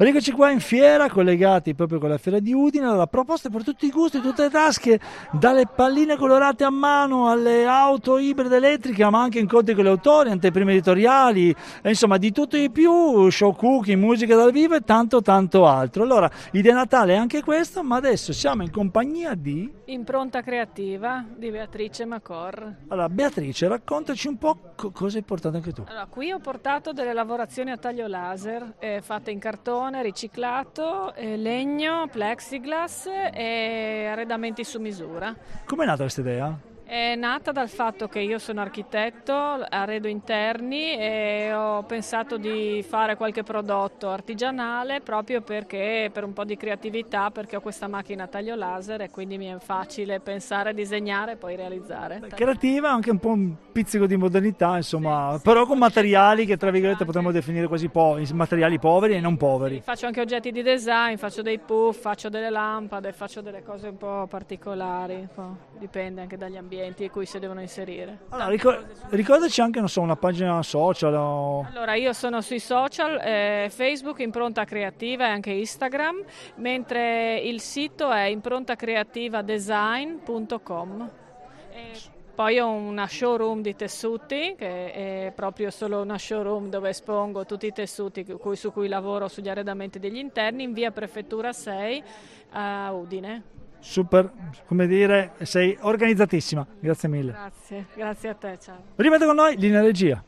Rieccoci qua in fiera, collegati proprio con la fiera di Udine. Allora, proposte per tutti i gusti, tutte le tasche, dalle palline colorate a mano alle auto ibride elettriche, ma anche incontri con gli autori, anteprime editoriali, insomma di tutto e di più, show cooking, musica dal vivo e tanto tanto altro. Allora, idea Natale è anche questo, ma adesso siamo in compagnia di... Impronta creativa di Beatrice Macor. Allora, Beatrice, raccontaci un po' co- cosa hai portato anche tu. Allora, qui ho portato delle lavorazioni a taglio laser eh, fatte in cartone riciclato, eh, legno, plexiglass e arredamenti su misura. Come è nata questa idea? È nata dal fatto che io sono architetto, arredo interni e ho pensato di fare qualche prodotto artigianale proprio perché per un po' di creatività, perché ho questa macchina a taglio laser e quindi mi è facile pensare, disegnare e poi realizzare. Creativa, anche un po' pizzico di modernità, insomma, però con materiali che tra virgolette potremmo definire quasi poveri, materiali poveri e non poveri. Faccio anche oggetti di design, faccio dei puff, faccio delle lampade, faccio delle cose un po' particolari, un po', dipende anche dagli ambienti in cui si devono inserire. Allora, ricor- ricordaci anche, non so, una pagina social. O... Allora, io sono sui social, eh, Facebook Impronta Creativa e anche Instagram, mentre il sito è improntacreativadesign.com. E poi ho una showroom di tessuti, che è proprio solo una showroom dove espongo tutti i tessuti su cui lavoro sugli arredamenti degli interni, in via Prefettura 6 a Udine super, come dire, sei organizzatissima. Grazie mille. Grazie, grazie a te, ciao. Rimette con noi, linea regia.